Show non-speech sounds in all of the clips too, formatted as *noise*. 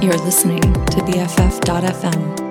You're listening to BFF.FM.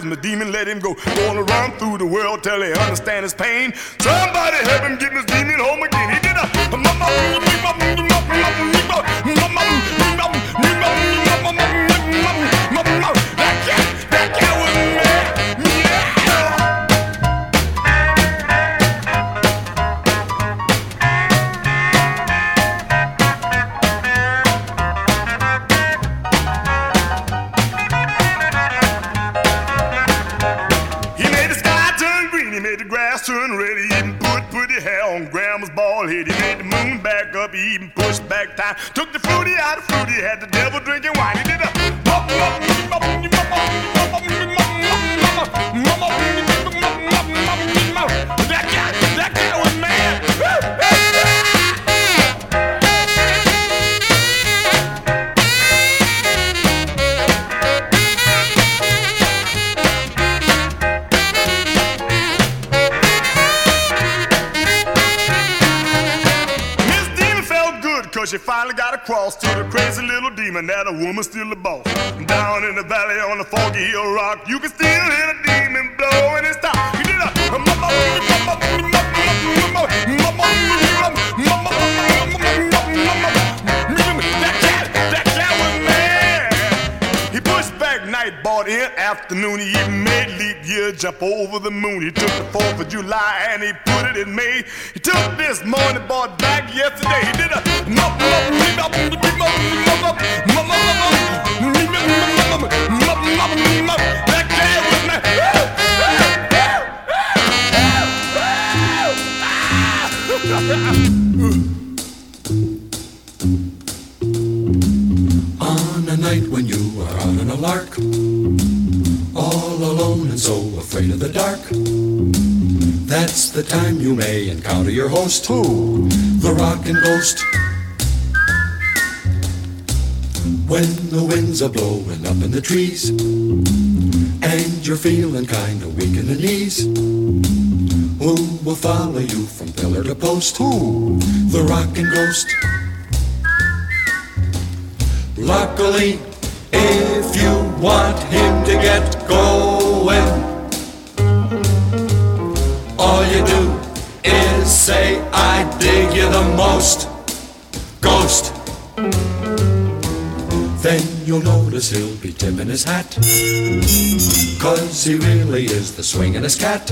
cause my demon let him go. Going around through the world till he understand his pain. Somebody help him get this demon home again. He did a. took the woman, still the boss. Down in the valley on the foggy hill rock, you can still hear the demon blowing and it's You did a mama, Night bought in afternoon, he even made leap year jump over the moon. He took the 4th of July and he put it. On a lark, all alone and so afraid of the dark. That's the time you may encounter your host, who? The rockin' ghost. When the winds are blowing up in the trees, and you're feeling kinda weak in the knees. Who will follow you from pillar to post? Who? The rockin' ghost. Luckily, if you want him to get going, all you do is say, I dig you the most, ghost. Then you'll notice he'll be tipping his hat, cause he really is the swingin'est cat.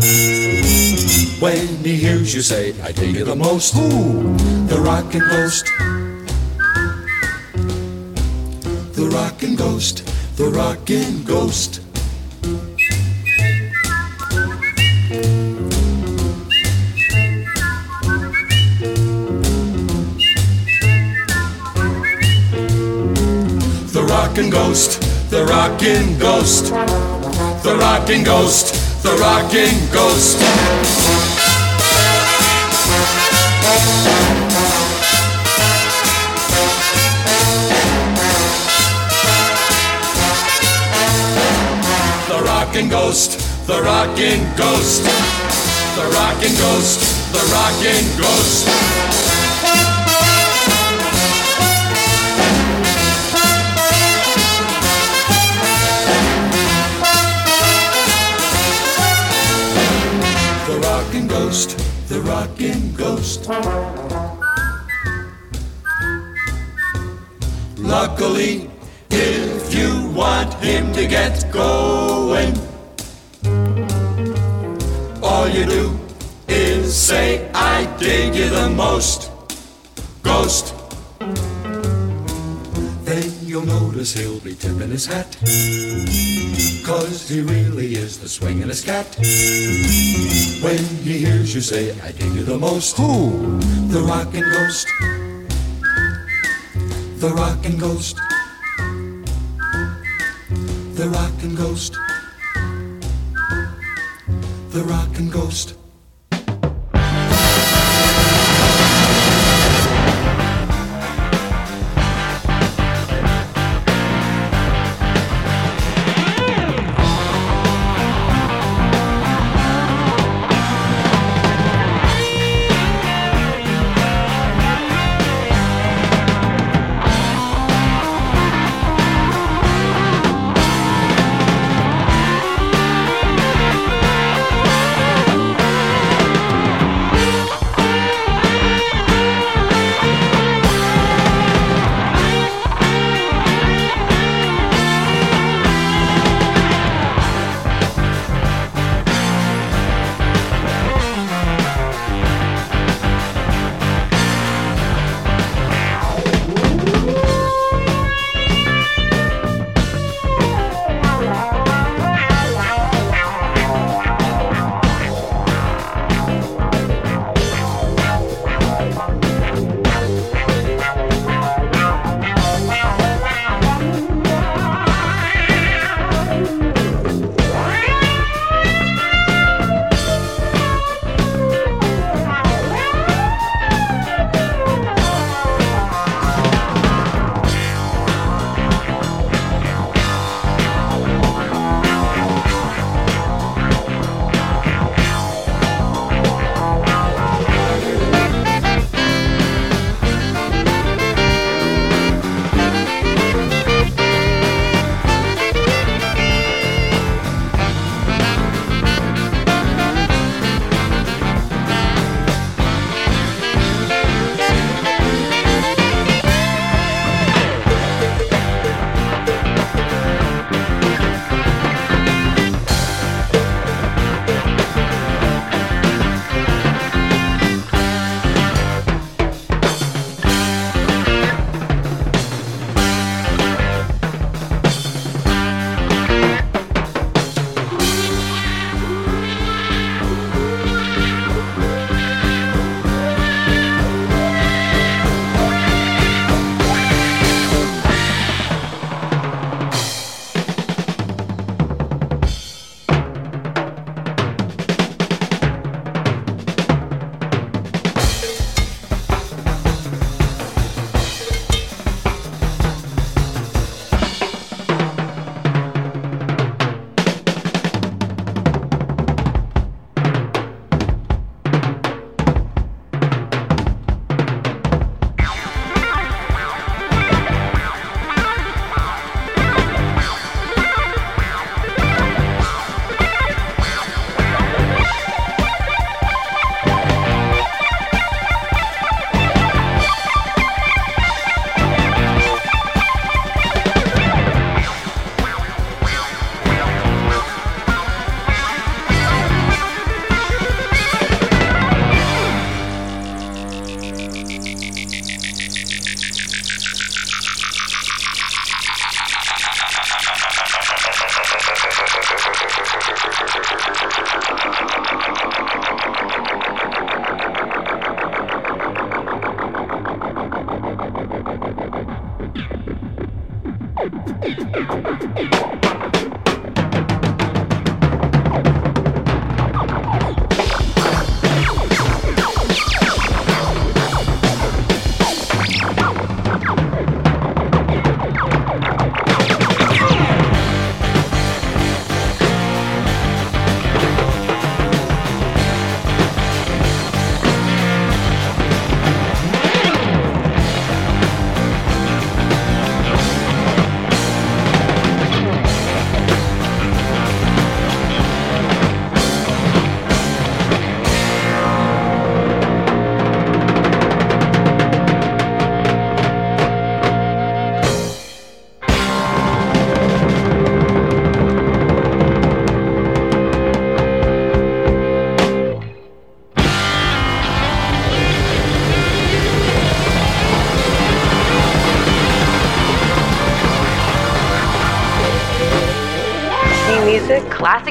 When he hears you say, I dig you the most, who? The rockin' ghost. The rockin' ghost, the rockin' ghost. The rockin' ghost, the rockin' ghost, the rockin' ghost, the rockin' ghost. Rockin' ghost, the rockin' ghost, the rockin' ghost, the rockin' ghost. The rockin' ghost, the rockin' ghost. Luckily, if you want him to get going, all you do is say, I dig you the most, ghost. Then you'll notice he'll be tipping his hat, cause he really is the swingin'est cat. When he hears you say, I dig you the most, who? The rockin' ghost. The rockin' ghost. The rockin' ghost. The rockin' ghost.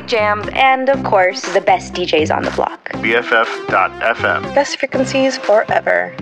Jams, and of course, the best DJs on the block. BFF.FM. Best frequencies forever.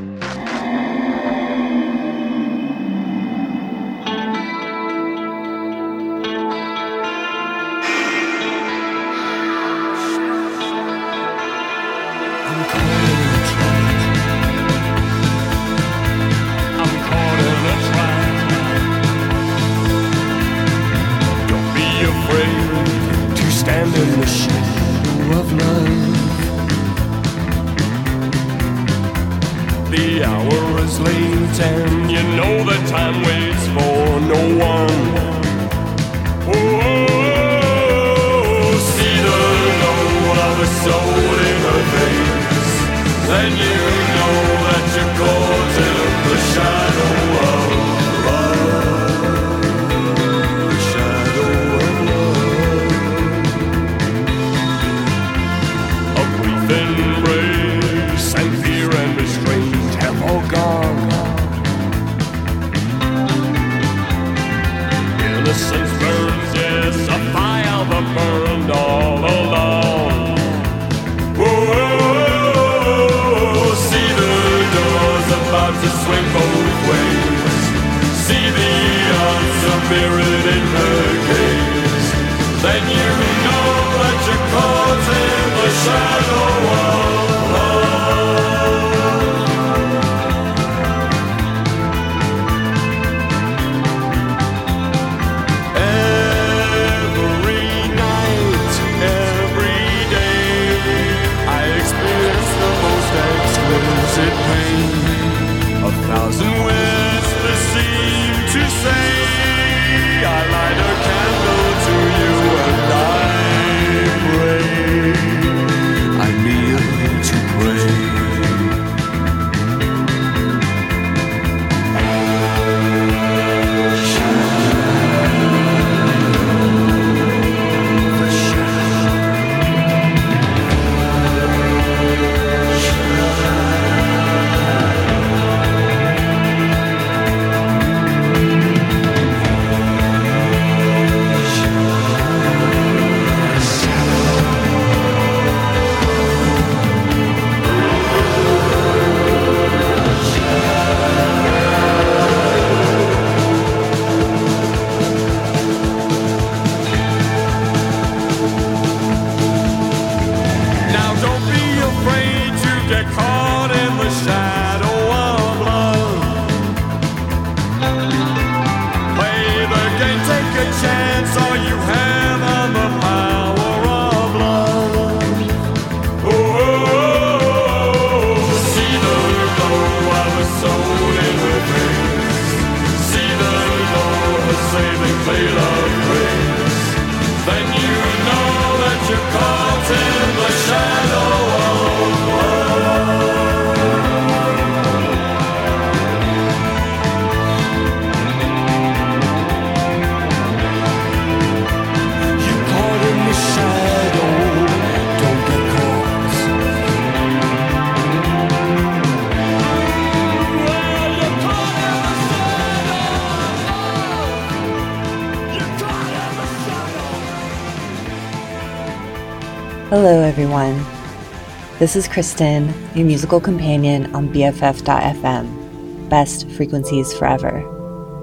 This is Kristen, your musical companion on BFF.FM, best frequencies forever.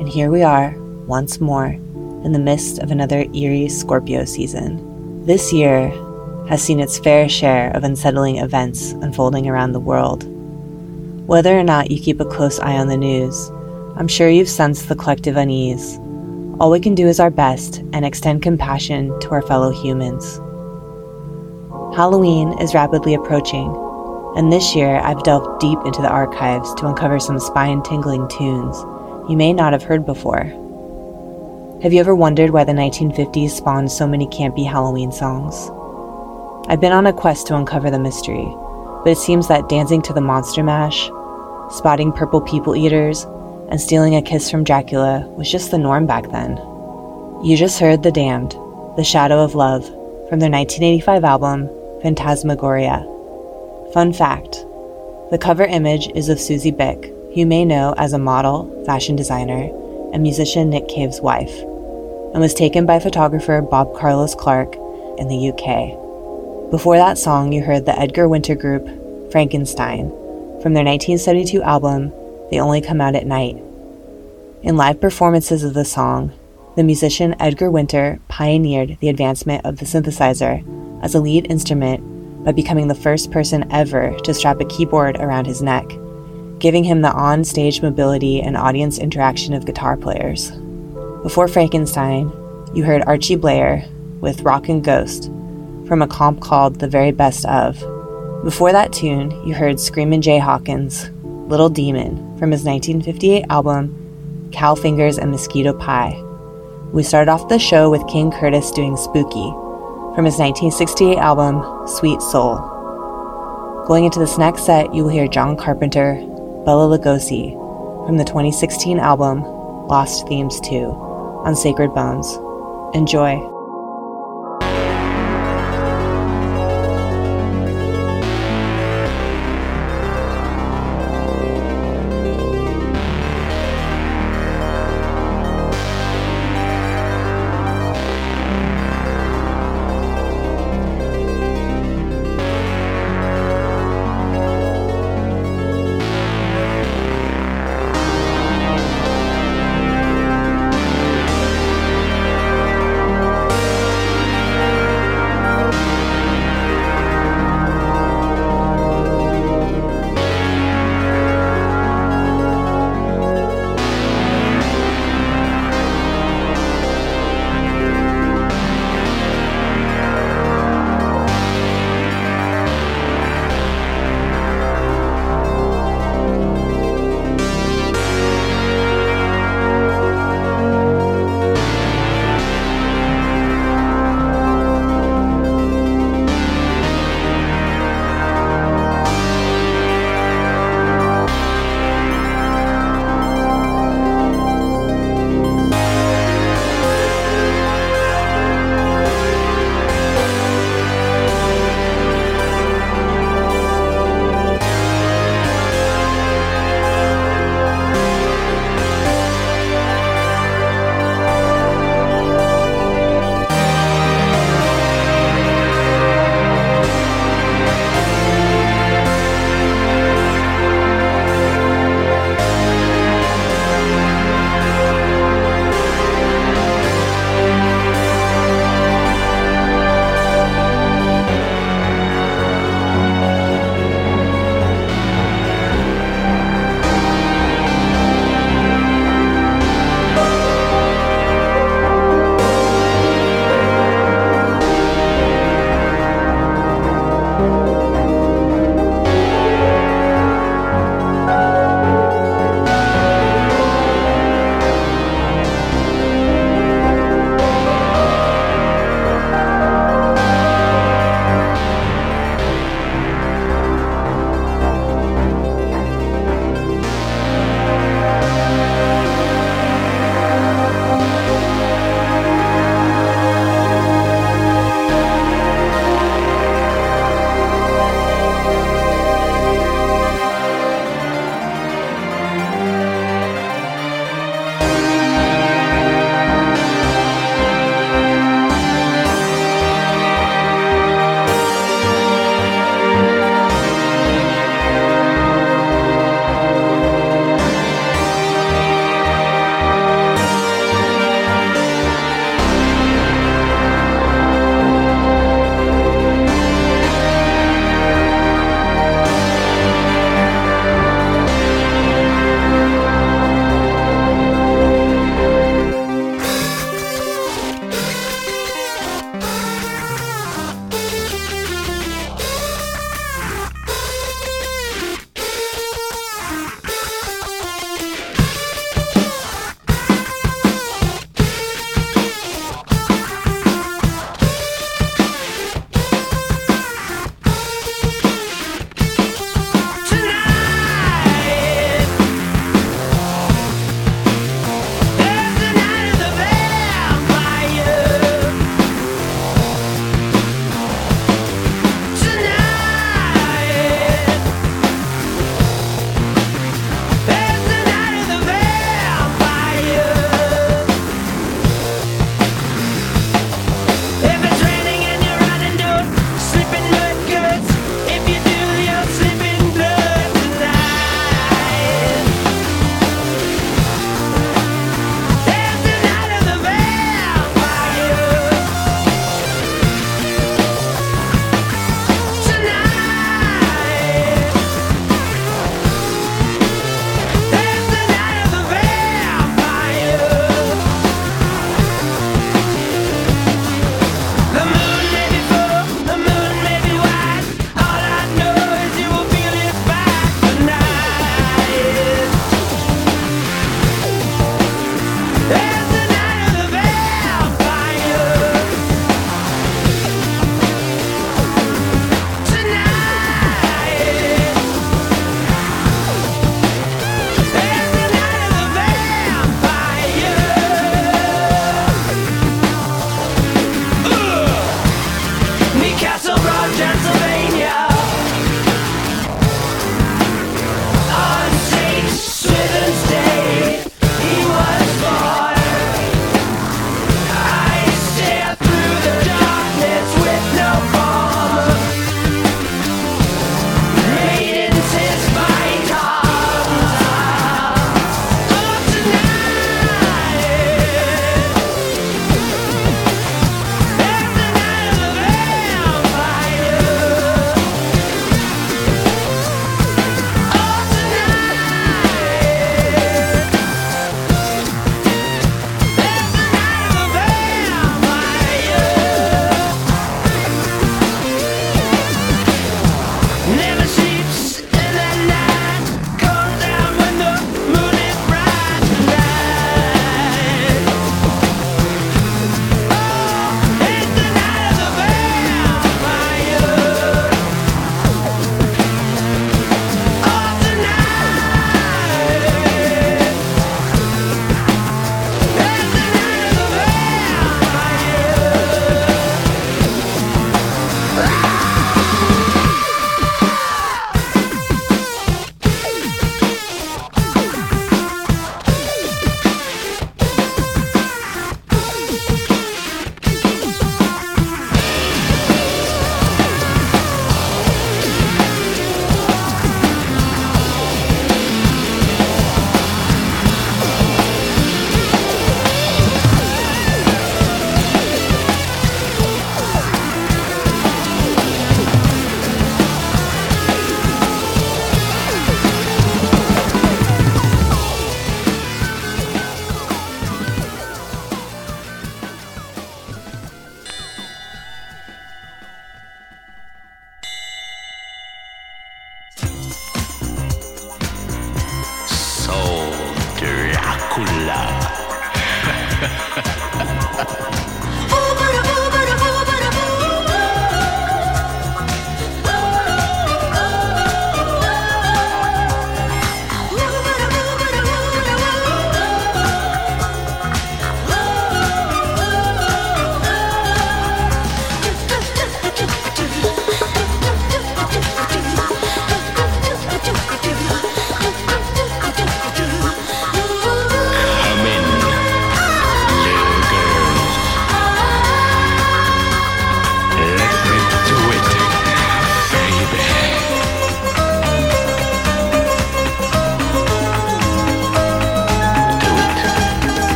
And here we are, once more, in the midst of another eerie Scorpio season. This year has seen its fair share of unsettling events unfolding around the world. Whether or not you keep a close eye on the news, I'm sure you've sensed the collective unease. All we can do is our best and extend compassion to our fellow humans. Halloween is rapidly approaching, and this year I've delved deep into the archives to uncover some spine tingling tunes you may not have heard before. Have you ever wondered why the 1950s spawned so many campy Halloween songs? I've been on a quest to uncover the mystery, but it seems that dancing to the Monster Mash, spotting purple people eaters, and stealing a kiss from Dracula was just the norm back then. You just heard The Damned, The Shadow of Love, from their 1985 album, Phantasmagoria. Fun fact the cover image is of Susie Bick, who you may know as a model, fashion designer, and musician Nick Cave's wife, and was taken by photographer Bob Carlos Clark in the UK. Before that song, you heard the Edgar Winter group Frankenstein from their 1972 album They Only Come Out at Night. In live performances of the song, the musician Edgar Winter pioneered the advancement of the synthesizer as a lead instrument by becoming the first person ever to strap a keyboard around his neck, giving him the on stage mobility and audience interaction of guitar players. Before Frankenstein, you heard Archie Bleyer with Rockin' Ghost from a comp called The Very Best of. Before that tune, you heard Screamin' Jay Hawkins' Little Demon from his 1958 album Cow Fingers and Mosquito Pie. We started off the show with King Curtis doing Spooky from his 1968 album Sweet Soul. Going into this next set, you will hear John Carpenter, Bela Lugosi from the 2016 album Lost Themes 2 on Sacred Bones. Enjoy.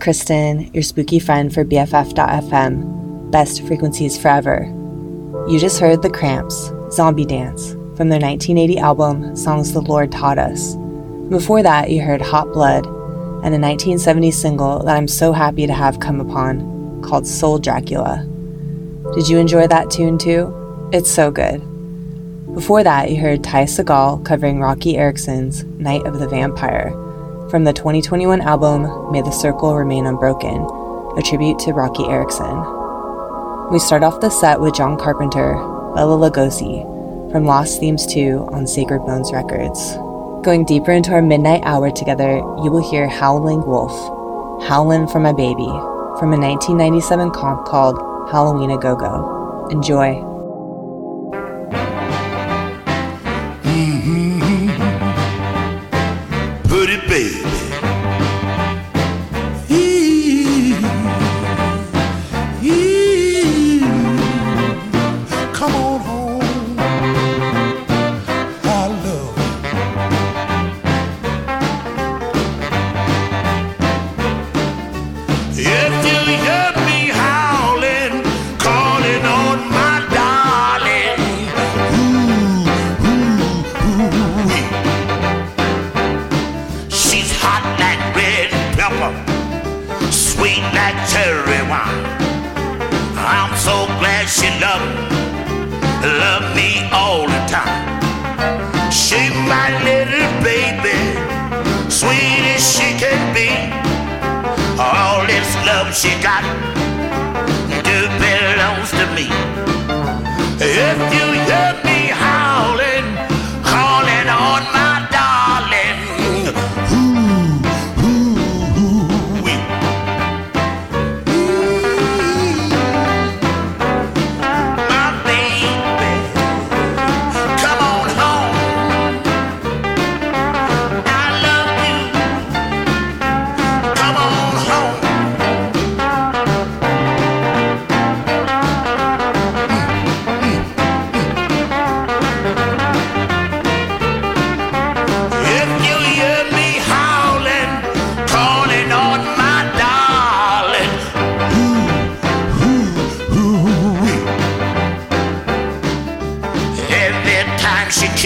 Kristen, your spooky friend for BFF.fm, best frequencies forever. You just heard The Cramps, Zombie Dance, from their 1980 album Songs the Lord Taught Us. Before that, you heard Hot Blood and a 1970 single that I'm so happy to have come upon called Soul Dracula. Did you enjoy that tune too? It's so good. Before that, you heard Ty Segall covering Roky Erickson's Night of the Vampire from the 2021 album May the Circle Remain Unbroken, a tribute to Roky Erickson. We start off the set with John Carpenter, Bela Lugosi, from Lost Themes 2 on Sacred Bones Records. Going deeper into our midnight hour together, you will hear Howlin' Wolf, Howlin' for My Baby, from a 1997 comp called Halloween a Go Go. Enjoy.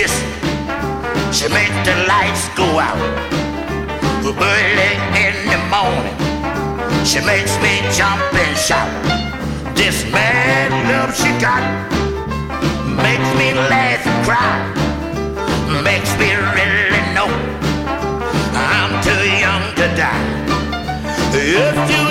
Time she makes the lights go out. Early in the morning, she makes me jump and shout. This mad love she got makes me laugh and cry. Makes me really know I'm too young to die. If you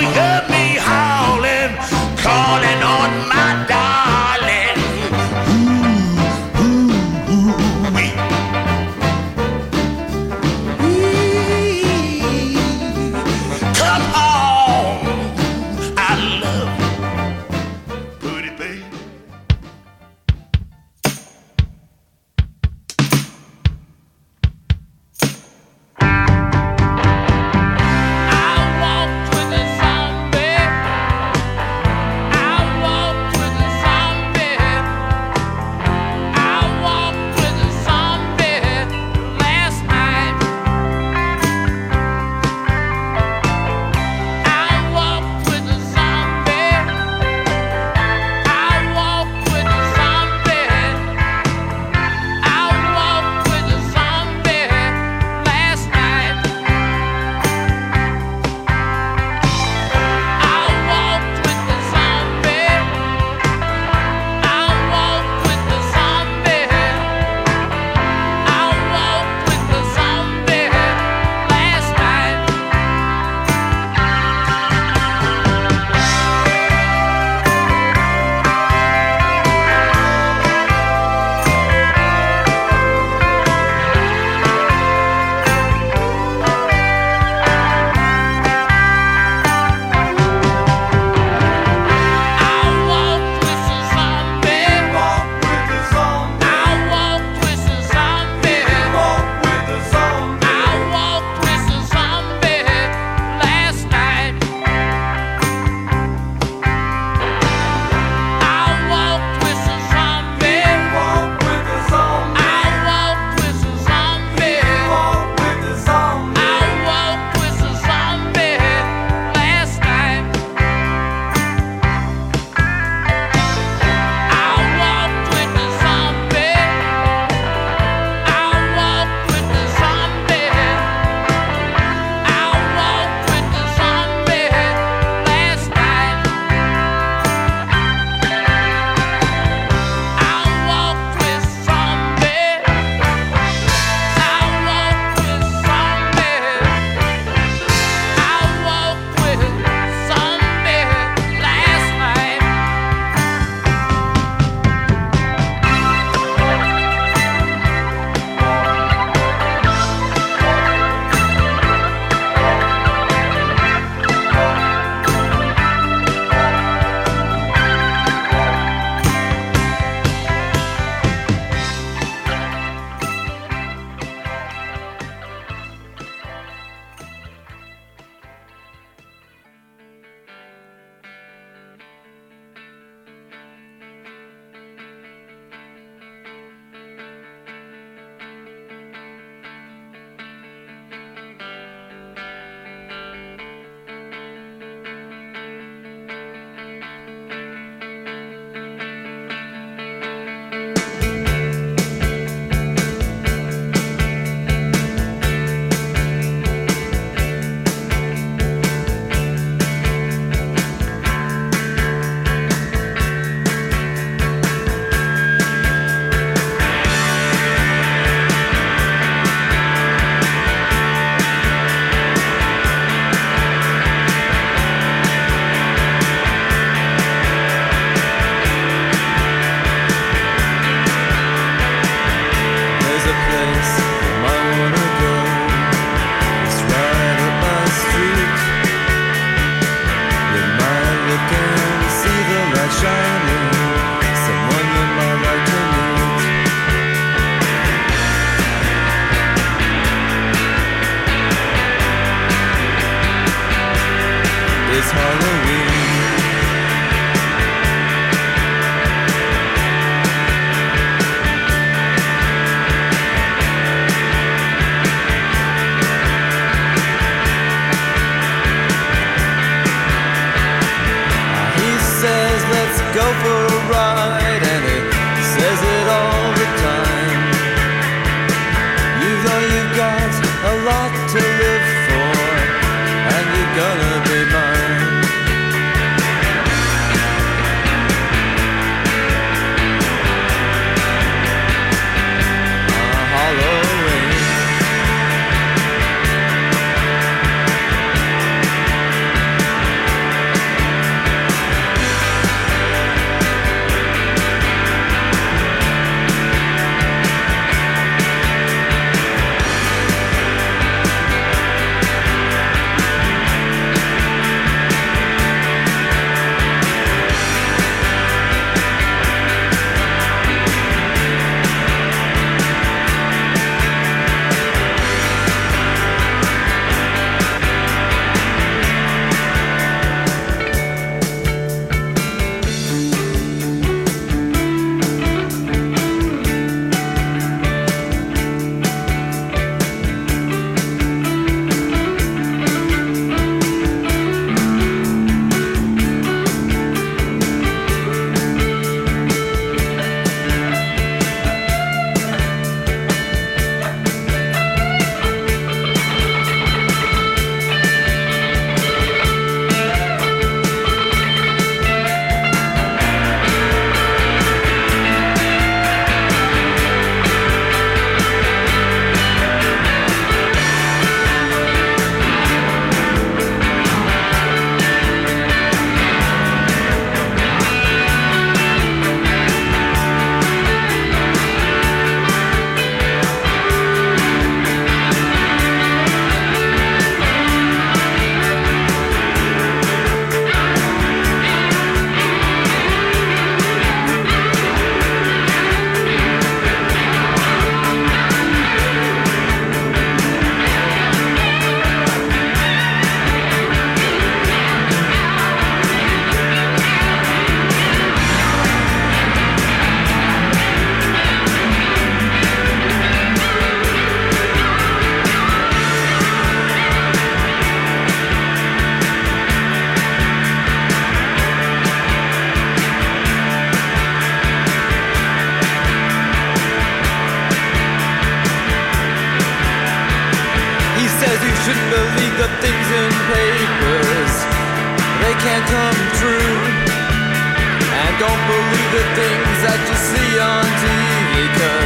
don't believe the things that you see on TV, cause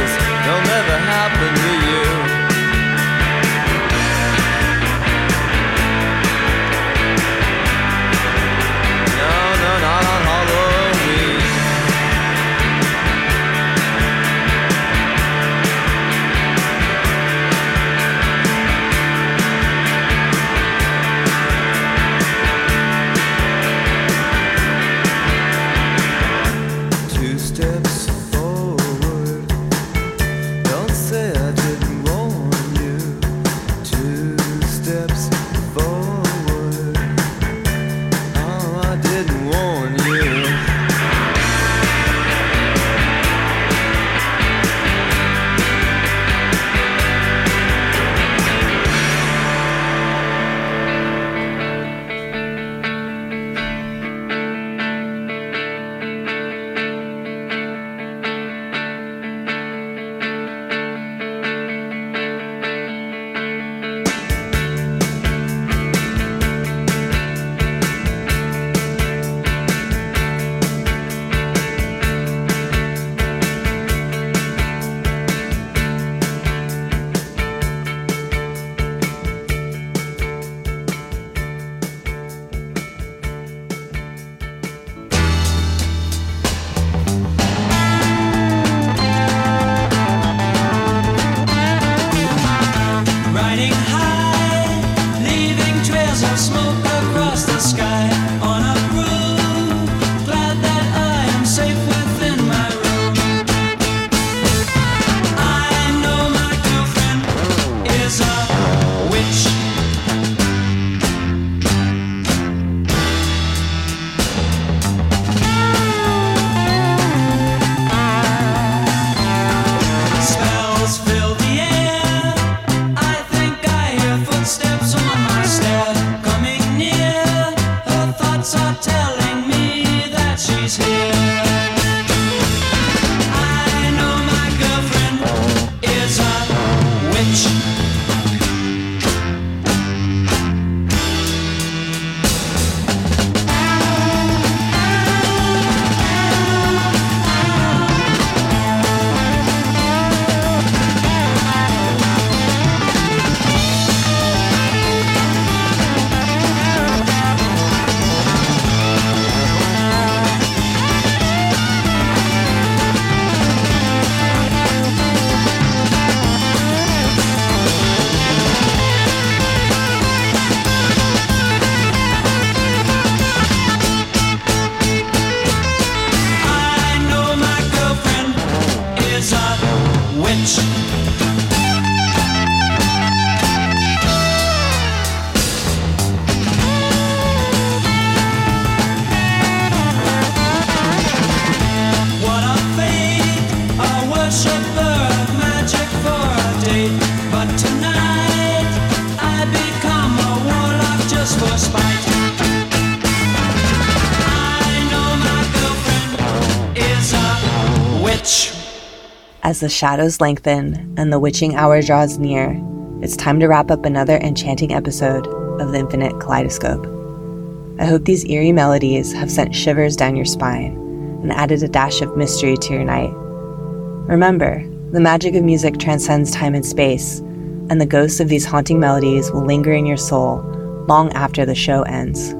As the shadows lengthen and the witching hour draws near, it's time to wrap up another enchanting episode of the Infinite Kaleidoscope. I hope these eerie melodies have sent shivers down your spine and added a dash of mystery to your night. Remember, the magic of music transcends time and space, and the ghosts of these haunting melodies will linger in your soul long after the show ends.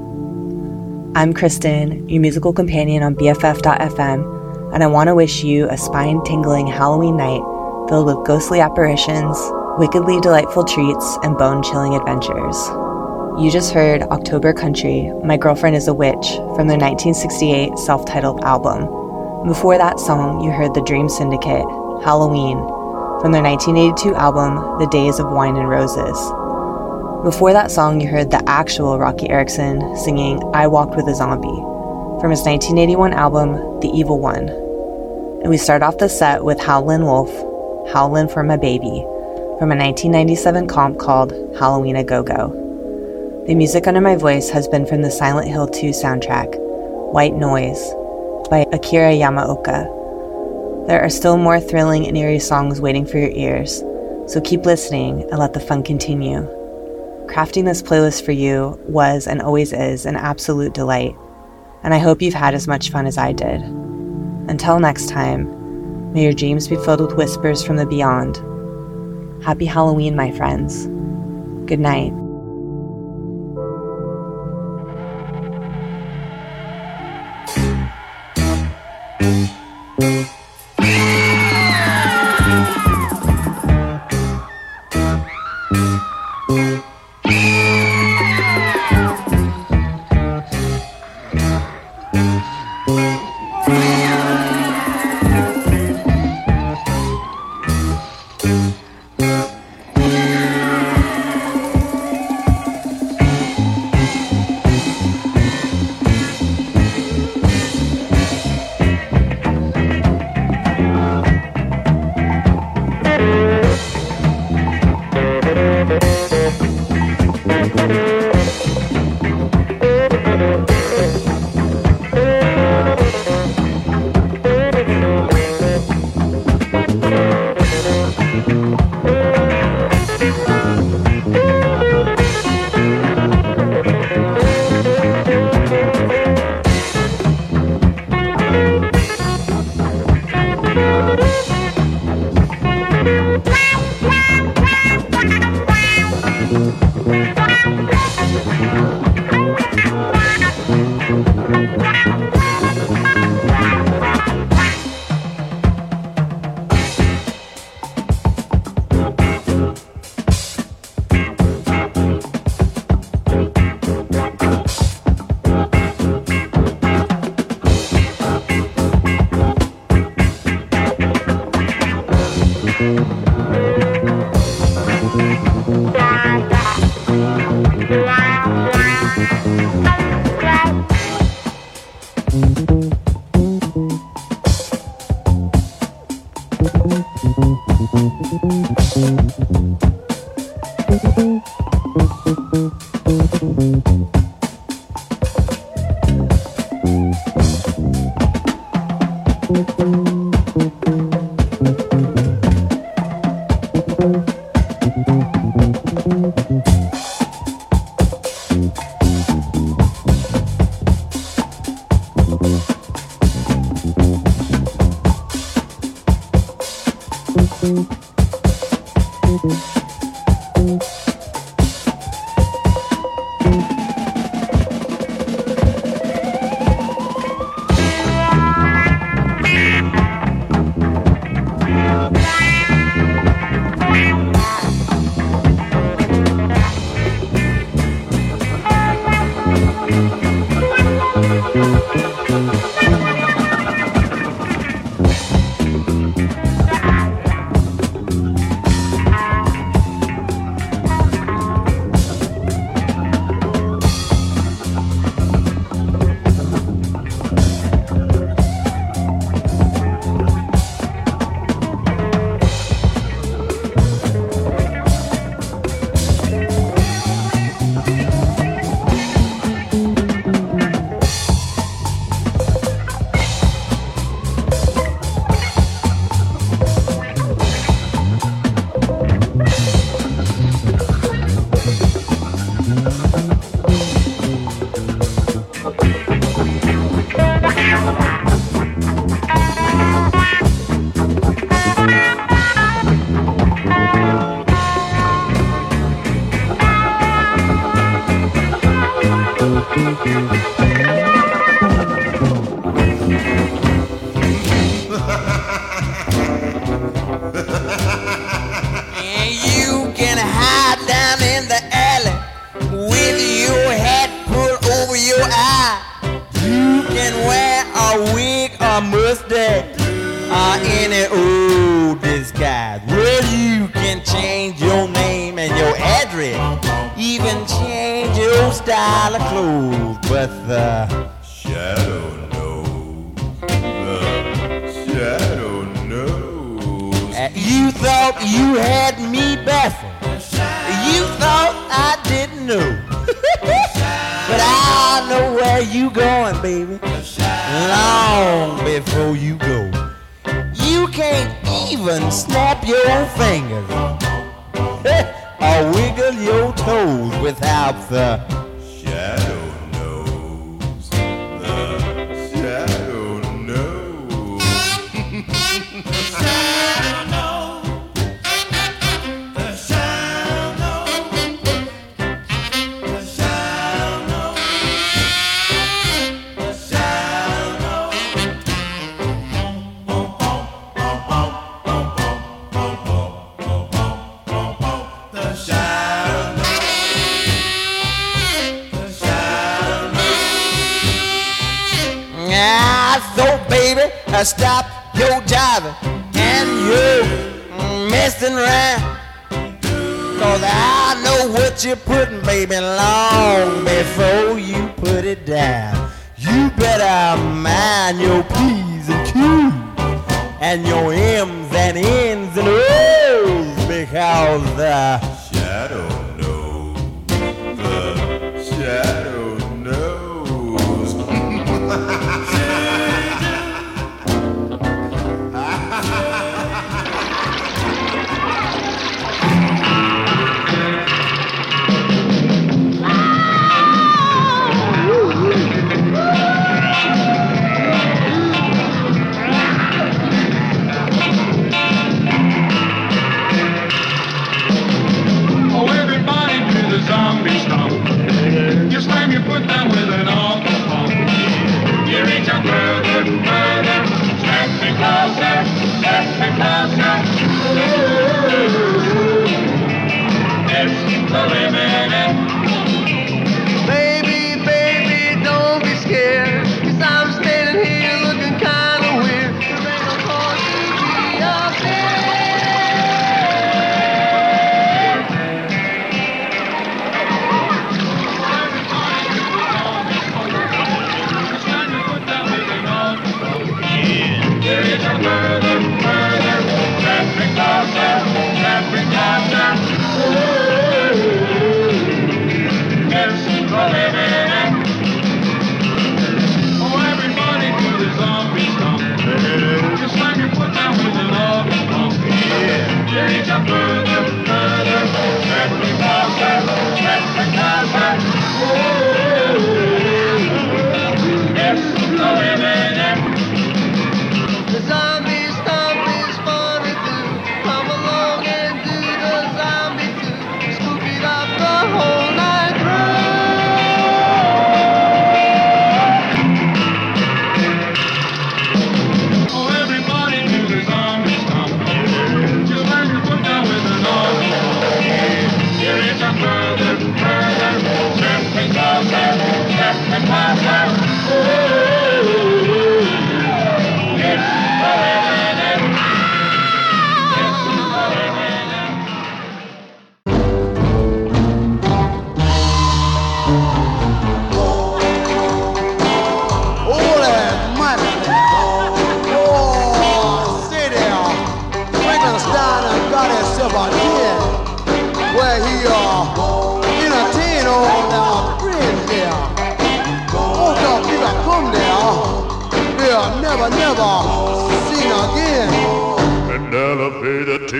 I'm Kristen, your musical companion on BFF.fm, and I want to wish you a spine tingling Halloween night filled with ghostly apparitions, wickedly delightful treats, and bone chilling adventures. You just heard October Country, My Girlfriend is a Witch from their 1968 self titled album. Before that song, you heard The Dream Syndicate, Halloween, from their 1982 album The Days of Wine and Roses. Before that song, you heard the actual Roky Erickson singing I Walked with a Zombie from his 1981 album The Evil One. And we start off the set with Howlin' Wolf, Howlin' for My Baby, from a 1997 comp called Halloween a Go Go. The music under my voice has been from the Silent Hill 2 soundtrack, White Noise, by Akira Yamaoka. There are still more thrilling and eerie songs waiting for your ears, so keep listening and let the fun continue. Crafting this playlist for you was and always is an absolute delight, and I hope you've had as much fun as I did. Until next time, may your dreams be filled with whispers from the beyond. Happy Halloween, my friends. Good night. Mm-hmm. And your address, even change your style of clothes. But the shadow knows. The shadow knows. Uh, you thought you had me baffled. You thought I didn't know. *laughs* but I know where you going, baby. Long before you go. You can't even snap your fingers. *laughs* or wiggle your toes without the Stop your jiving and you messing around. Cause I know what you're putting, baby, long before you put it down. You better mind your P's and Q's and your M's and N's and O's because the shadow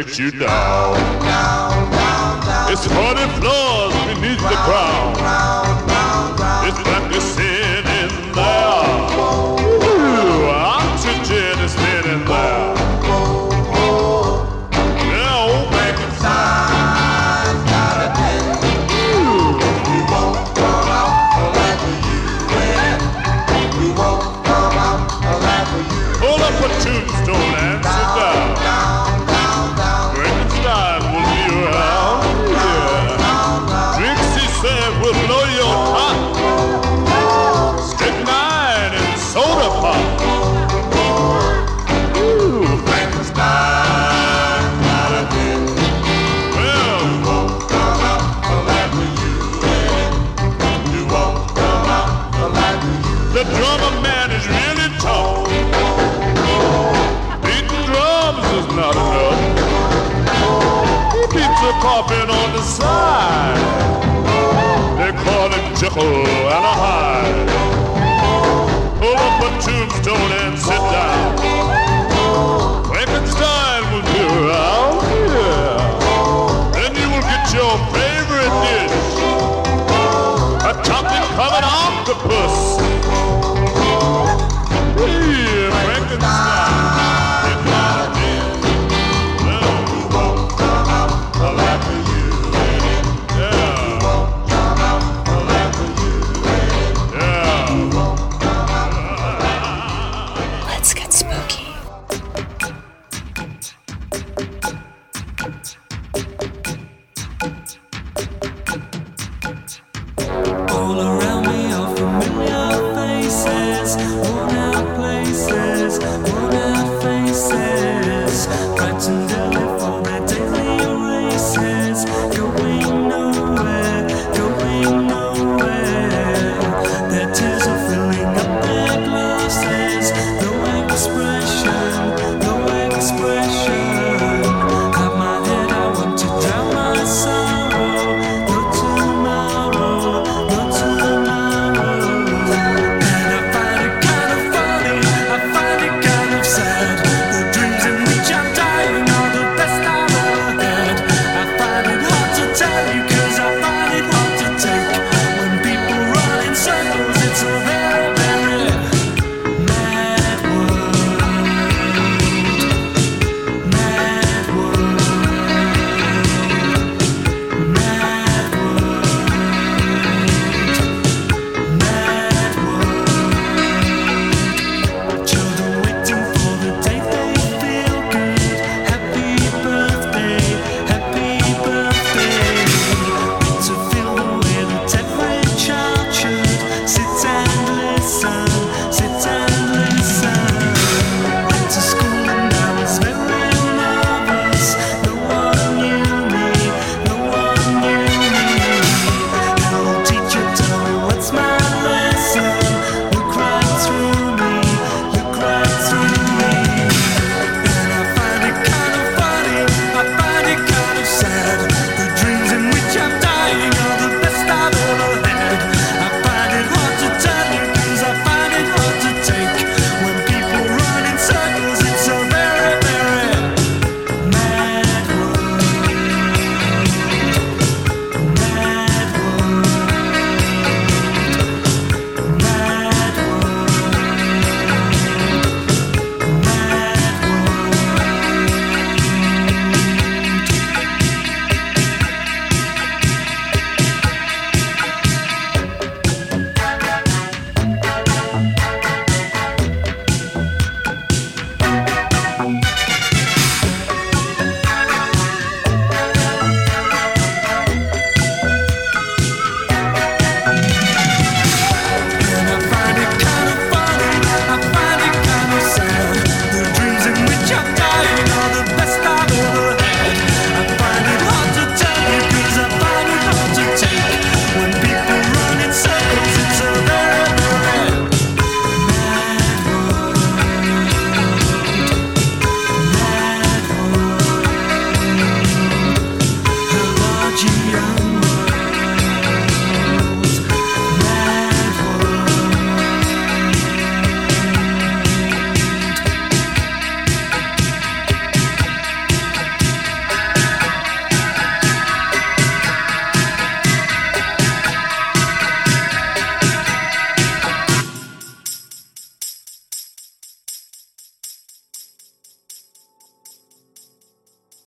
put you down. It's muddy floors beneath the ground. It's black to see. full and a high. Pull up a tombstone and sit down. Frankenstein will be around, oh, yeah. Then you will get your favorite dish, a chocolate covered octopus.